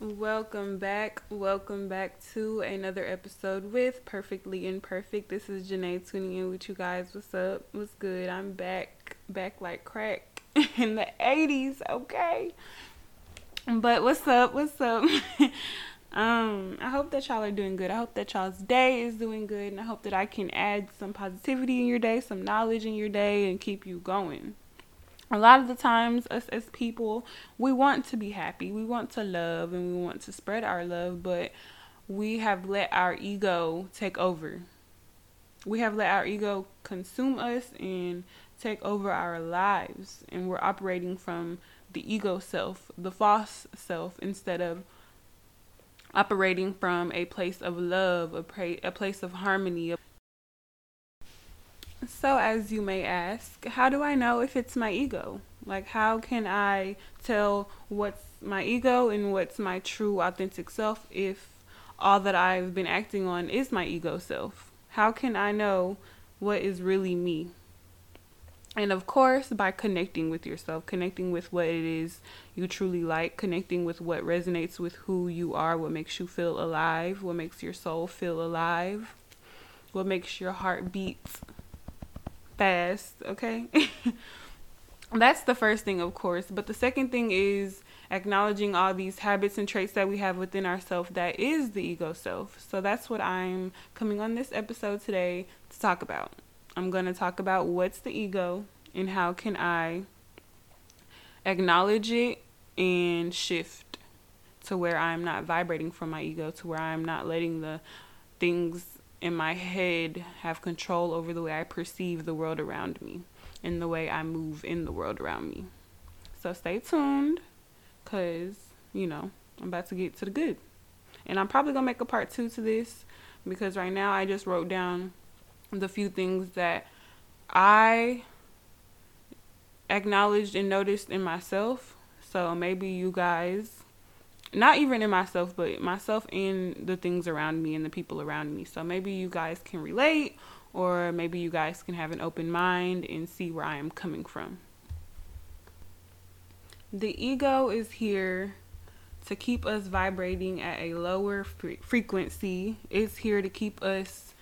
Welcome back. Welcome back to another episode with Perfectly Imperfect. This is Janae tuning in with you guys. What's up? What's good? I'm back, back like crack in the 80s, okay? But what's up? What's up? um, I hope that y'all are doing good. I hope that y'all's day is doing good, and I hope that I can add some positivity in your day, some knowledge in your day, and keep you going a lot of the times us as people we want to be happy. We want to love and we want to spread our love but we have let our ego take over. We have let our ego consume us and take over our lives and we're operating from the ego self the false self instead of operating from a place of love a, pra- a place of harmony so, as you may ask, how do I know if it's my ego? Like, how can I tell what's my ego and what's my true authentic self if all that I've been acting on is my ego self? How can I know what is really me? And of course, by connecting with yourself, connecting with what it is you truly like, connecting with what resonates with who you are, what makes you feel alive, what makes your soul feel alive, what makes your heart beat fast, okay? That's the first thing, of course. But the second thing is acknowledging all these habits and traits that we have within ourselves that is the ego self. So that's what I'm coming on this episode today to talk about. I'm going to talk about what's the ego and how can I acknowledge it and shift to where I'm not vibrating from my ego, to where I'm not letting the things in my head have control over the way I perceive the world around me and the way I move in the world around me. So stay tuned because, you know, I'm about to get to the good. And I'm probably going to make a part two to this because right now I just wrote down the few things that I acknowledged and noticed in myself. So maybe you guys not even in myself, but myself and the things around me and the people around me. So maybe you guys can relate, or maybe you guys can have an open mind and see where I am coming from. The ego is here to keep us vibrating at a lower fre- frequency. It's here to keep us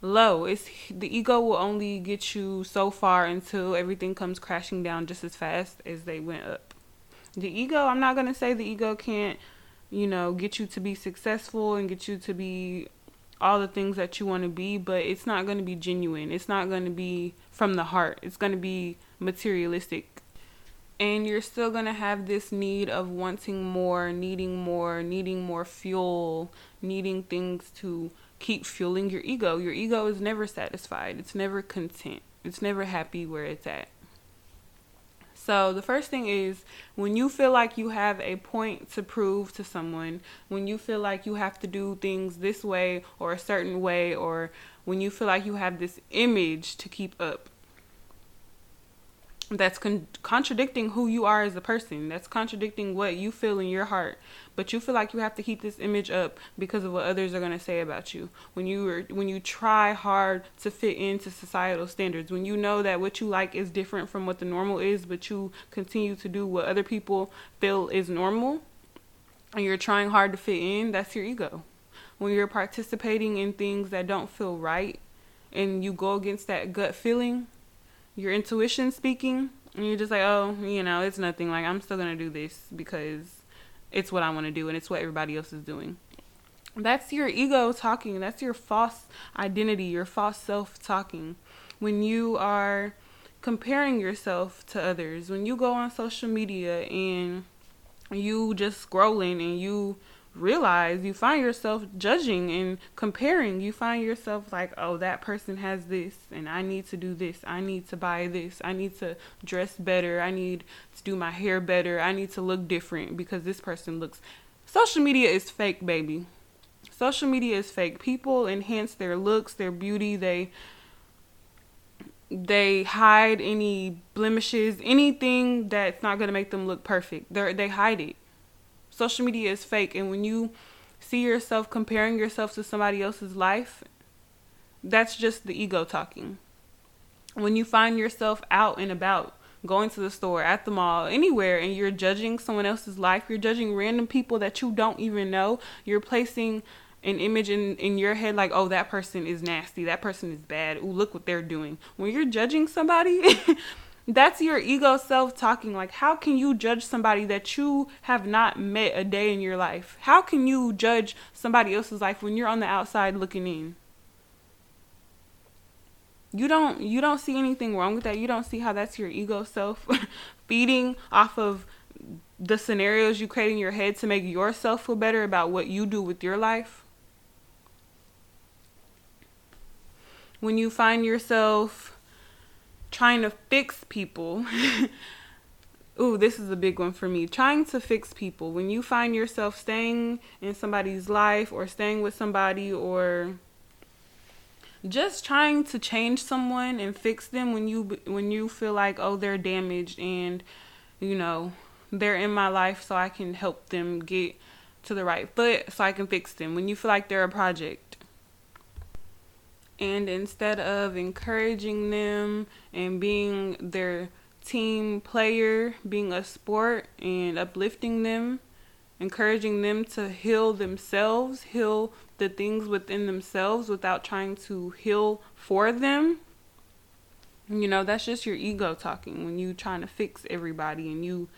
low. It's the ego will only get you so far until everything comes crashing down just as fast as they went up the ego i'm not going to say the ego can't you know get you to be successful and get you to be all the things that you want to be but it's not going to be genuine. It's not going to be from the heart. It's going to be materialistic. And you're still going to have this need of wanting more needing more needing more fuel needing things to keep fueling your ego. Your ego is never satisfied. It's never content. It's never happy where it's at so, the first thing is when you feel like you have a point to prove to someone, when you feel like you have to do things this way or a certain way, or when you feel like you have this image to keep up, that's con- contradicting who you are as a person. That's contradicting what you feel in your heart. But you feel like you have to keep this image up because of what others are going to say about you. When you are, when you try hard to fit into societal standards, when you know that what you like is different from what the normal is, but you continue to do what other people feel is normal, and you're trying hard to fit in, that's your ego. When you're participating in things that don't feel right and you go against that gut feeling, your intuition speaking and you're just like oh you know it's nothing. Like i'm still gonna do this because it's what i want to do and it's what everybody else is doing. That's your ego talking. That's your false identity your false self talking. When you are comparing yourself to others when you go on social media and you just scrolling and you realize you find yourself judging and comparing. You find yourself like, oh, that person has this, and I need to do this. I need to buy this. I need to dress better. I need to do my hair better. I need to look different because this person looks. Social media is fake, baby. Social media is fake. People enhance their looks, their beauty. They they hide any blemishes, anything that's not gonna make them look perfect. They they hide it social media is fake and when you see yourself comparing yourself to somebody else's life that's just the ego talking. When you find yourself out and about going to the store, at the mall, anywhere, and you're judging someone else's life, you're judging random people that you don't even know, you're placing an image in, in your head like, oh, that person is nasty, that person is bad, ooh, look what they're doing. When you're judging somebody, that's your ego self talking. Like, how can you judge somebody that you have not met a day in your life? How can you judge somebody else's life when you're on the outside looking in? you don't you don't see anything wrong with that. You don't see how that's your ego self feeding off of the scenarios you create in your head to make yourself feel better about what you do with your life. When you find yourself trying to fix people, ooh, this is a big one for me. Trying to fix people. When you find yourself staying in somebody's life or staying with somebody or just trying to change someone and fix them when you when you feel like oh they're damaged and you know they're in my life so I can help them get to the right foot so I can fix them when you feel like they're a project and instead of encouraging them and being their team player being a sport and uplifting them encouraging them to heal themselves heal the things within themselves without trying to heal for them. You know, that's just your ego talking when you trying to fix everybody and you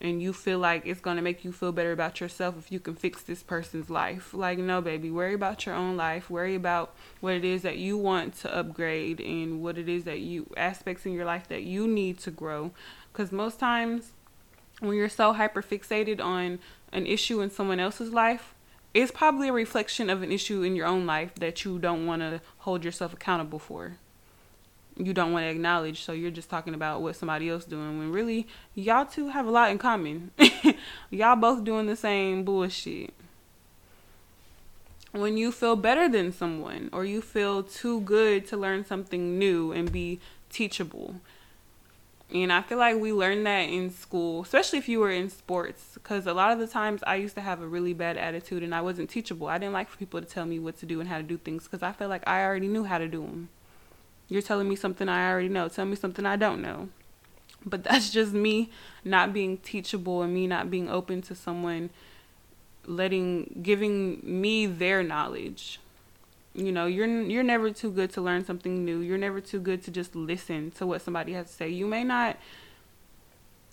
and you feel like it's going to make you feel better about yourself if you can fix this person's life. Like, no, baby, worry about your own life. Worry about what it is that you want to upgrade and what it is that you, aspects in your life that you need to grow. Because most times, when you're so hyper fixated on an issue in someone else's life, it's probably a reflection of an issue in your own life that you don't want to hold yourself accountable for. You don't want to acknowledge, so you're just talking about what somebody else doing when really y'all two have a lot in common. y'all both doing the same bullshit. When you feel better than someone or you feel too good to learn something new and be teachable, and I feel like we learned that in school, especially if you were in sports, because a lot of the times I used to have a really bad attitude and I wasn't teachable. I didn't like for people to tell me what to do and how to do things because I felt like I already knew how to do them. You're telling me something I already know. Tell me something I don't know. But that's just me not being teachable and me not being open to someone letting, giving me their knowledge you know you're you're never too good to learn something new you're never too good to just listen to what somebody has to say you may not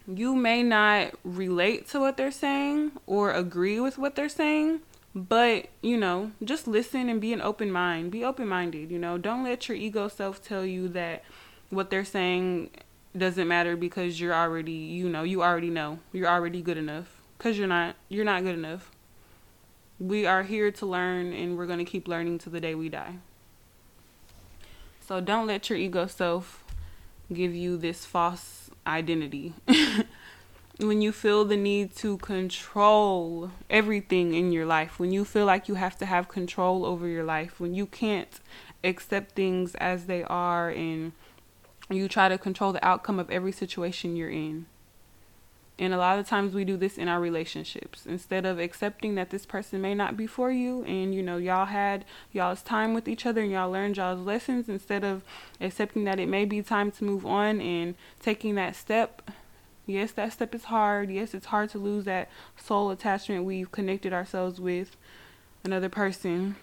you may not relate to what they're saying or agree with what they're saying but you know just listen and be an open mind. Be open minded you know. Don't let your ego self tell you that what they're saying doesn't matter because you're already you know you already know. You're already good enough. Because you're not you're not good enough. We are here to learn and we're going to keep learning to the day we die. So don't let your ego self give you this false identity. when you feel the need to control everything in your life, when you feel like you have to have control over your life, when you can't accept things as they are and you try to control the outcome of every situation you're in. And a lot of times we do this in our relationships. Instead of accepting that this person may not be for you and you know y'all had y'all's time with each other and y'all learned y'all's lessons instead of accepting that it may be time to move on and taking that step. Yes, that step is hard. Yes, it's hard to lose that soul attachment we've connected ourselves with another person.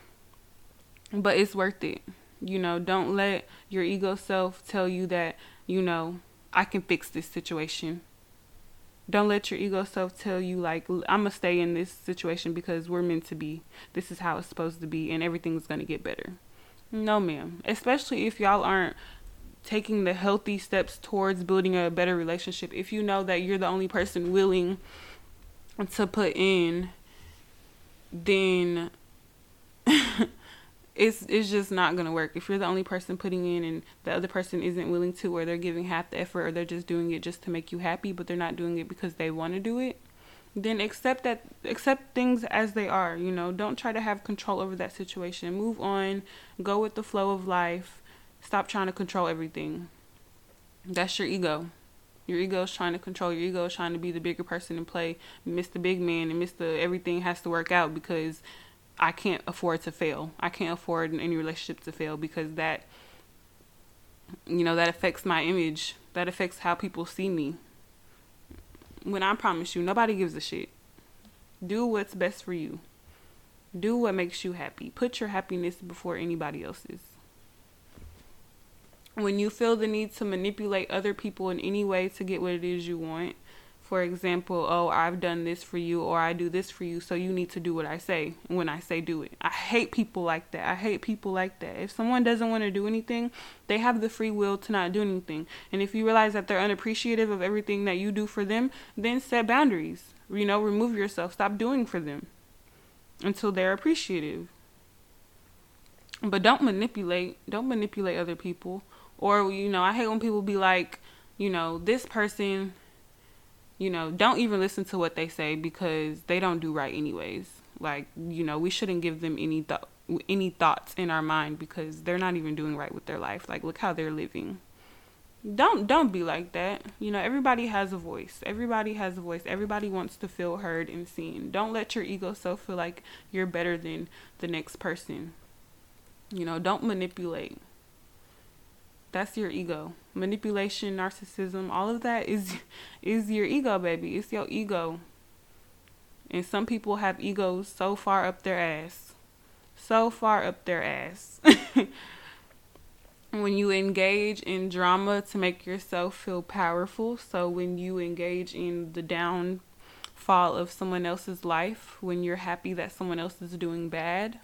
But it's worth it. You know, don't let your ego self tell you that, you know, I can fix this situation don't let your ego self tell you like I'm gonna stay in this situation because we're meant to be. This is how it's supposed to be, and everything's gonna get better. No, ma'am. Especially if y'all aren't taking the healthy steps towards building a better relationship. If you know that you're the only person willing to put in, then it's it's just not gonna work. If you're the only person putting in and the other person isn't willing to, or they're giving half the effort, or they're just doing it just to make you happy, but they're not doing it because they want to do it, then accept that accept things as they are. You know, don't try to have control over that situation. Move on. Go with the flow of life. Stop trying to control everything. That's your ego. Your ego is trying to control. Your ego is trying to be the bigger person and play Mr. Big Man and Mr. Everything has to work out because I can't afford to fail. I can't afford any relationship to fail because that you know that affects my image That affects how people see me. When I promise you, nobody gives a shit. Do what's best for you. Do what makes you happy. Put your happiness before anybody else's. When you feel the need to manipulate other people in any way to get what it is you want, for example, oh, I've done this for you or I do this for you, so you need to do what I say when I say do it. I hate people like that. I hate people like that. If someone doesn't want to do anything, they have the free will to not do anything. And if you realize that they're unappreciative of everything that you do for them, then set boundaries. You know, remove yourself. Stop doing for them until they're appreciative. But don't manipulate. Don't manipulate other people. Or, you know, I hate when people be like, you know, this person you know, don't even listen to what they say because they don't do right anyways. Like, you know, we shouldn't give them any th- any thoughts in our mind because they're not even doing right with their life. Like, look how they're living. Don't don't be like that. You know, everybody has a voice. Everybody has a voice. Everybody wants to feel heard and seen. Don't let your ego self feel like you're better than the next person. You know, don't manipulate. That's your ego. Manipulation, narcissism, all of that is is your ego, baby. It's your ego. And some people have egos so far up their ass. So far up their ass. when you engage in drama to make yourself feel powerful, so when you engage in the downfall of someone else's life, when you're happy that someone else is doing bad,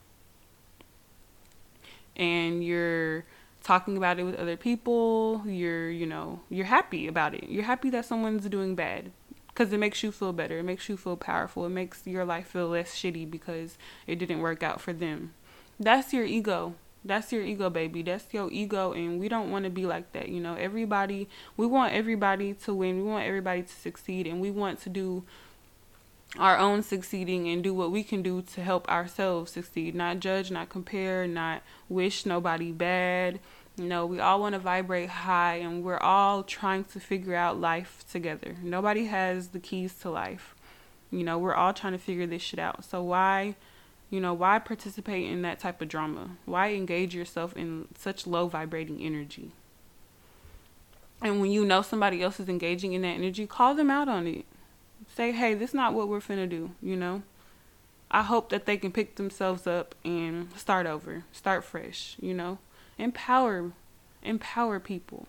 and you're talking about it with other people you're you know you're happy about it. You're happy that someone's doing bad because it makes you feel better. It makes you feel powerful. It makes your life feel less shitty because it didn't work out for them. That's your ego. That's your ego baby. That's your ego and we don't want to be like that you know. Everybody we want everybody to win. We want everybody to succeed and we want to do our own succeeding and do what we can do to help ourselves succeed. Not judge, not compare, not wish nobody bad. You know, we all want to vibrate high and we're all trying to figure out life together. Nobody has the keys to life. You know, we're all trying to figure this shit out. So why, you know, why participate in that type of drama? Why engage yourself in such low vibrating energy? And when you know somebody else is engaging in that energy, call them out on it say, hey, this is not what we're finna do, you know? I hope that they can pick themselves up and start over, start fresh, you know? Empower, empower people.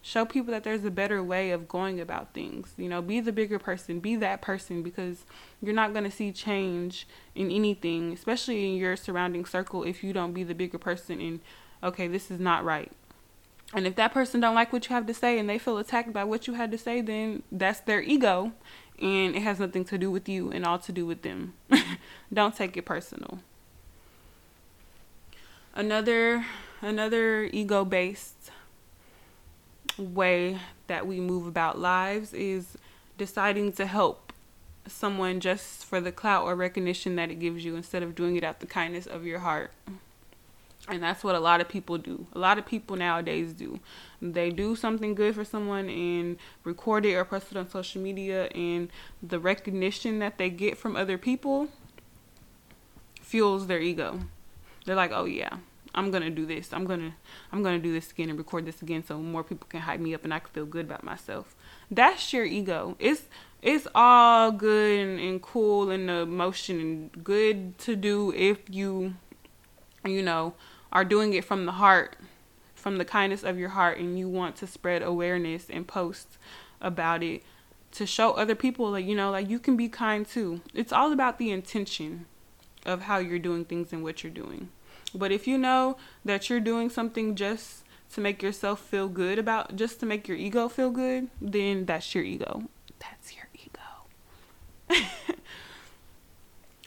Show people that there's a better way of going about things. You know, be the bigger person, be that person because you're not going to see change in anything, especially in your surrounding circle if you don't be the bigger person and okay, this is not right. And if that person don't like what you have to say and they feel attacked by what you had to say, then that's their ego and it has nothing to do with you and all to do with them. Don't take it personal. Another another ego-based way that we move about lives is deciding to help someone just for the clout or recognition that it gives you instead of doing it out the kindness of your heart. And that's what a lot of people do. A lot of people nowadays do. They do something good for someone and record it or post it on social media, and the recognition that they get from other people fuels their ego. They're like, "Oh yeah, I'm gonna do this. I'm gonna I'm gonna do this again and record this again so more people can hype me up and I can feel good about myself." That's your ego. It's it's all good and, and cool and the motion and good to do if you you know are doing it from the heart, from the kindness of your heart, and you want to spread awareness and post about it to show other people that, you know, like you can be kind too. It's all about the intention of how you're doing things and what you're doing. But if you know that you're doing something just to make yourself feel good about, just to make your ego feel good, then that's your ego. That's your ego.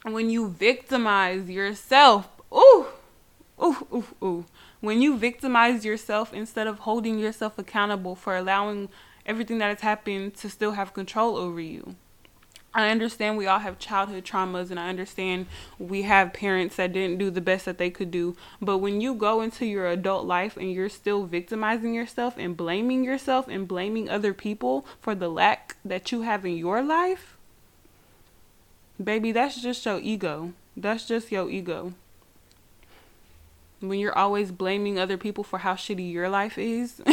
when you victimize yourself, ooh, ooh, ooh, ooh. When you victimize yourself instead of holding yourself accountable for allowing everything that has happened to still have control over you. I understand we all have childhood traumas and I understand we have parents that didn't do the best that they could do. But when you go into your adult life and you're still victimizing yourself and blaming yourself and blaming other people for the lack that you have in your life, baby, that's just your ego. That's just your ego when you're always blaming other people for how shitty your life is,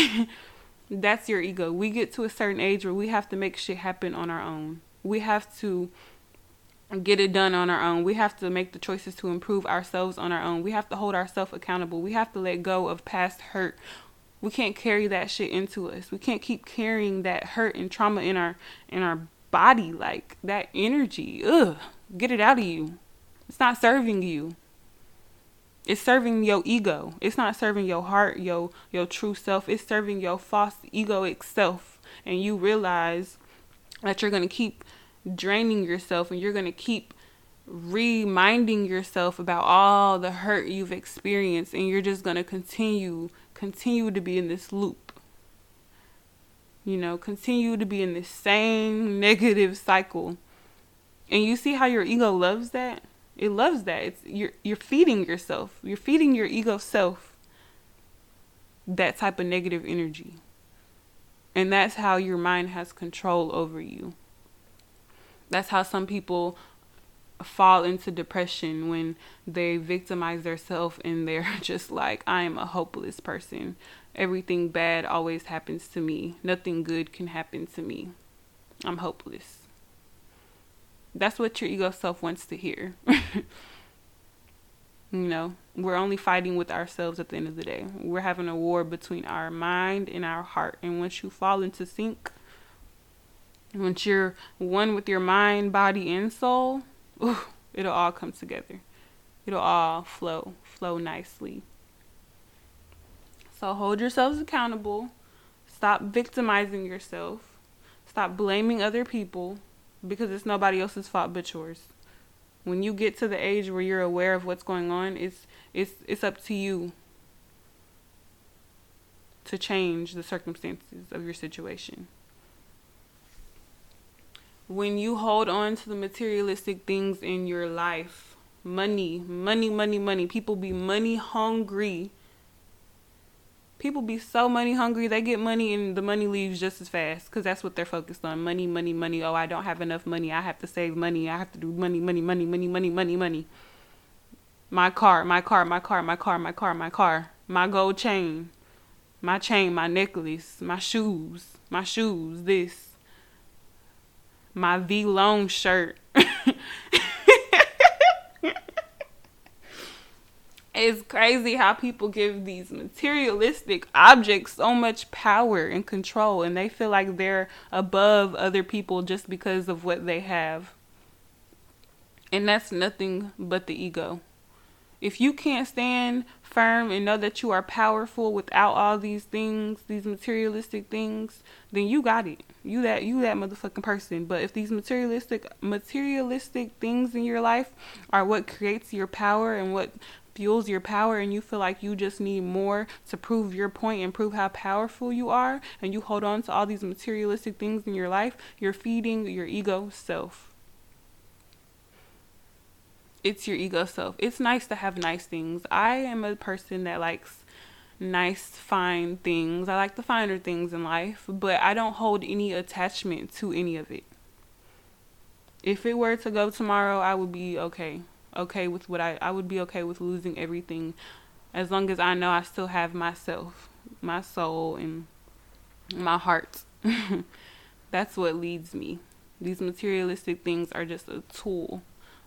That's your ego. We get to a certain age where we have to make shit happen on our own. We have to get it done on our own. We have to make the choices to improve ourselves on our own. We have to hold ourselves accountable. We have to let go of past hurt. We can't carry that shit into us. We can't keep carrying that hurt and trauma in our in our body like that energy. Ugh, get it out of you. It's not serving you. It's serving your ego. It's not serving your heart, your your true self. It's serving your false egoic self. And you realize that you're gonna keep draining yourself and you're going to keep reminding yourself about all the hurt you've experienced and you're just going to continue continue to be in this loop you know continue to be in this same negative cycle and you see how your ego loves that it loves that it's you're you're feeding yourself you're feeding your ego self that type of negative energy and that's how your mind has control over you that's how some people fall into depression when they victimize themselves and they're just like, I am a hopeless person. Everything bad always happens to me. Nothing good can happen to me. I'm hopeless. That's what your ego self wants to hear. you know, we're only fighting with ourselves at the end of the day. We're having a war between our mind and our heart. And once you fall into sync, once you're one with your mind, body, and soul, ooh, it'll all come together. It'll all flow, flow nicely. So hold yourselves accountable. Stop victimizing yourself. Stop blaming other people because it's nobody else's fault but yours. When you get to the age where you're aware of what's going on, it's it's it's up to you to change the circumstances of your situation when you hold on to the materialistic things in your life money money money money people be money hungry people be so money hungry they get money and the money leaves just as fast because that's what they're focused on. Money money money. Oh i don't have enough money. I have to save money. I have to do money money money money money money money. My car my car my car my car my car my car. My gold chain my chain my necklace my shoes my shoes this. My Vlone shirt. it's crazy how people give these materialistic objects so much power and control and they feel like they're above other people just because of what they have. And that's nothing but the ego. If you can't stand firm and know that you are powerful without all these things, these materialistic things, then you got it. You that you that motherfucking person. But if these materialistic materialistic things in your life are what creates your power and what fuels your power and you feel like you just need more to prove your point and prove how powerful you are and you hold on to all these materialistic things in your life, you're feeding your ego self it's your ego self. It's nice to have nice things. I am a person that likes nice, fine things. I like the finer things in life, but I don't hold any attachment to any of it. If it were to go tomorrow, I would be okay. Okay with what I I would be okay with losing everything as long as I know I still have myself, my soul and my heart. That's what leads me. These materialistic things are just a tool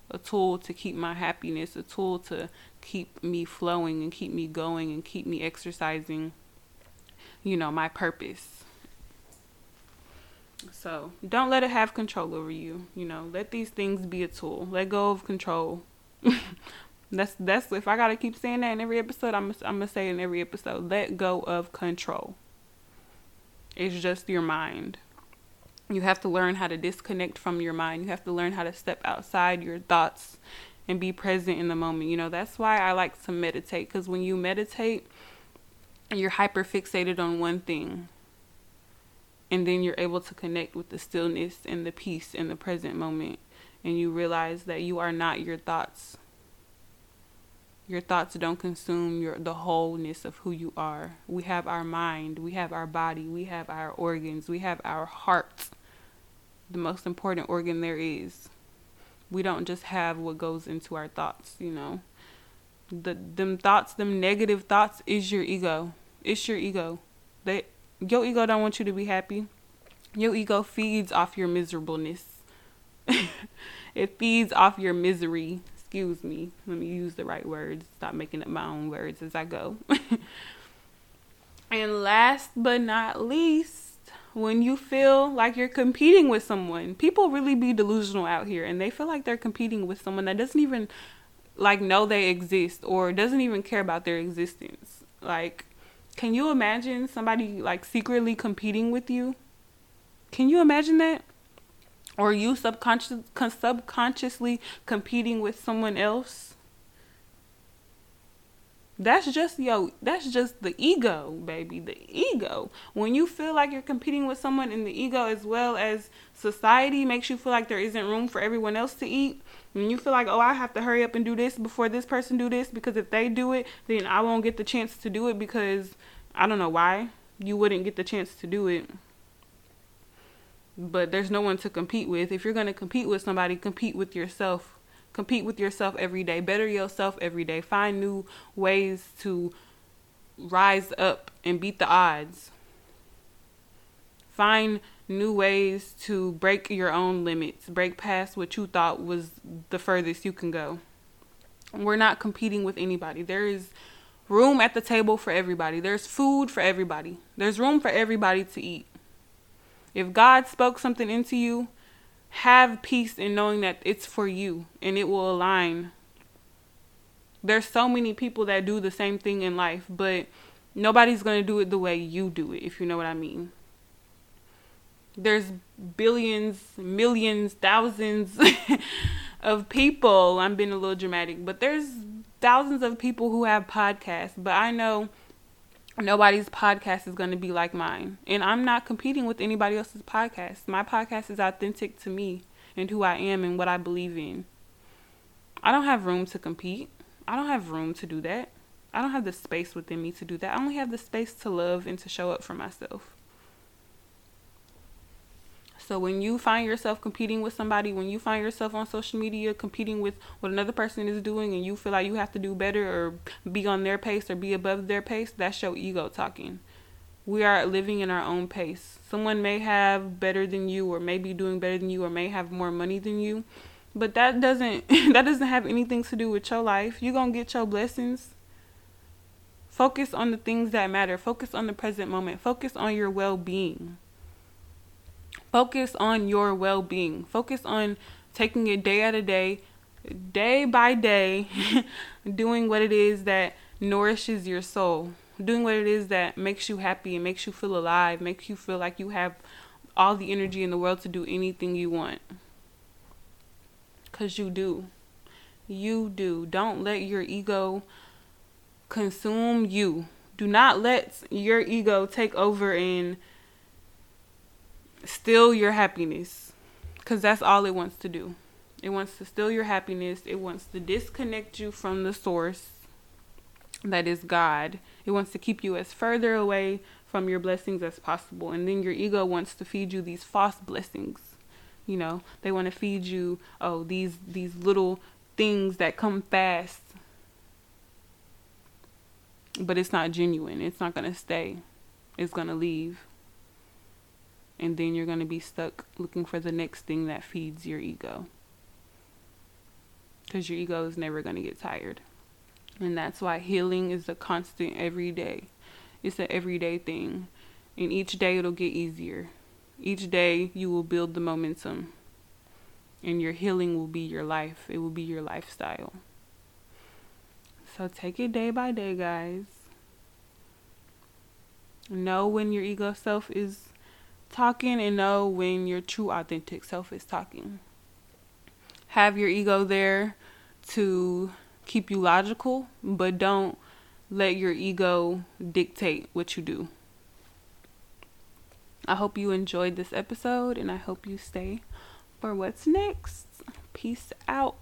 a tool to keep my happiness, a tool to keep me flowing and keep me going and keep me exercising, you know, my purpose. So don't let it have control over you. You know, let these things be a tool. Let go of control. That's that's if I gotta keep saying that in every episode, I'm I'm gonna say in every episode. Let go of control. It's just your mind. You have to learn how to disconnect from your mind. You have to learn how to step outside your thoughts and be present in the moment. You know, that's why I like to meditate because when you meditate, you're hyper fixated on one thing. And then you're able to connect with the stillness and the peace in the present moment. And you realize that you are not your thoughts. Your thoughts don't consume your the wholeness of who you are. We have our mind, we have our body, we have our organs, we have our heart the most important organ there is. We don't just have what goes into our thoughts, you know. The them thoughts, them negative thoughts is your ego. It's your ego. They Your ego don't want you to be happy. Your ego feeds off your miserableness. It feeds off your misery. Excuse me. Let me use the right words. Stop making up my own words as I go. and last but not least, when you feel like you're competing with someone, people really be delusional out here and they feel like they're competing with someone that doesn't even like know they exist or doesn't even care about their existence. Like can you imagine somebody like secretly competing with you? Can you imagine that? Or you subconscious subconsciously competing with someone else? That's just yo, that's just the ego, baby. The ego. When you feel like you're competing with someone in the ego as well as society makes you feel like there isn't room for everyone else to eat, when you feel like, "Oh, I have to hurry up and do this before this person do this because if they do it, then I won't get the chance to do it because I don't know why you wouldn't get the chance to do it." But there's no one to compete with. If you're going to compete with somebody, compete with yourself compete with yourself every day, better yourself every day, find new ways to rise up and beat the odds. Find new ways to break your own limits, break past what you thought was the furthest you can go. We're not competing with anybody. There is room at the table for everybody. There's food for everybody. There's room for everybody to eat. If God spoke something into you, have peace in knowing that it's for you and it will align. There's so many people that do the same thing in life, but nobody's going to do it the way you do it, if you know what I mean. There's billions, millions, thousands of people. I'm being a little dramatic, but there's thousands of people who have podcasts, but I know nobody's podcast is going to be like mine. And I'm not competing with anybody else's podcast. My podcast is authentic to me and who I am and what I believe in. I don't have room to compete. I don't have room to do that. I don't have the space within me to do that. I only have the space to love and to show up for myself. So when you find yourself competing with somebody, when you find yourself on social media competing with what another person is doing and you feel like you have to do better or be on their pace or be above their pace, that's your ego talking. We are living in our own pace. Someone may have better than you or may be doing better than you or may have more money than you, but that doesn't that doesn't have anything to do with your life. You're going to get your blessings. Focus on the things that matter. Focus on the present moment. Focus on your well-being. Focus on your well being. Focus on taking it day at a day, day by day, doing what it is that nourishes your soul, doing what it is that makes you happy and makes you feel alive, makes you feel like you have all the energy in the world to do anything you want. Because you do. You do. Don't let your ego consume you. Do not let your ego take over and steal your happiness because that's all it wants to do. It wants to steal your happiness. It wants to disconnect you from the source that is God. It wants to keep you as further away from your blessings as possible. And then your ego wants to feed you these false blessings. You know, they want to feed you oh these these little things that come fast. But it's not genuine. It's not going to stay. It's going to leave and then you're going to be stuck looking for the next thing that feeds your ego. Because your ego is never going to get tired. And that's why healing is a constant every day. It's an everyday thing. And each day it'll get easier. Each day you will build the momentum. And your healing will be your life, it will be your lifestyle. So take it day by day, guys. Know when your ego self is talking and know when your true authentic self is talking. Have your ego there to keep you logical, but don't let your ego dictate what you do. I hope you enjoyed this episode and I hope you stay for what's next. Peace out.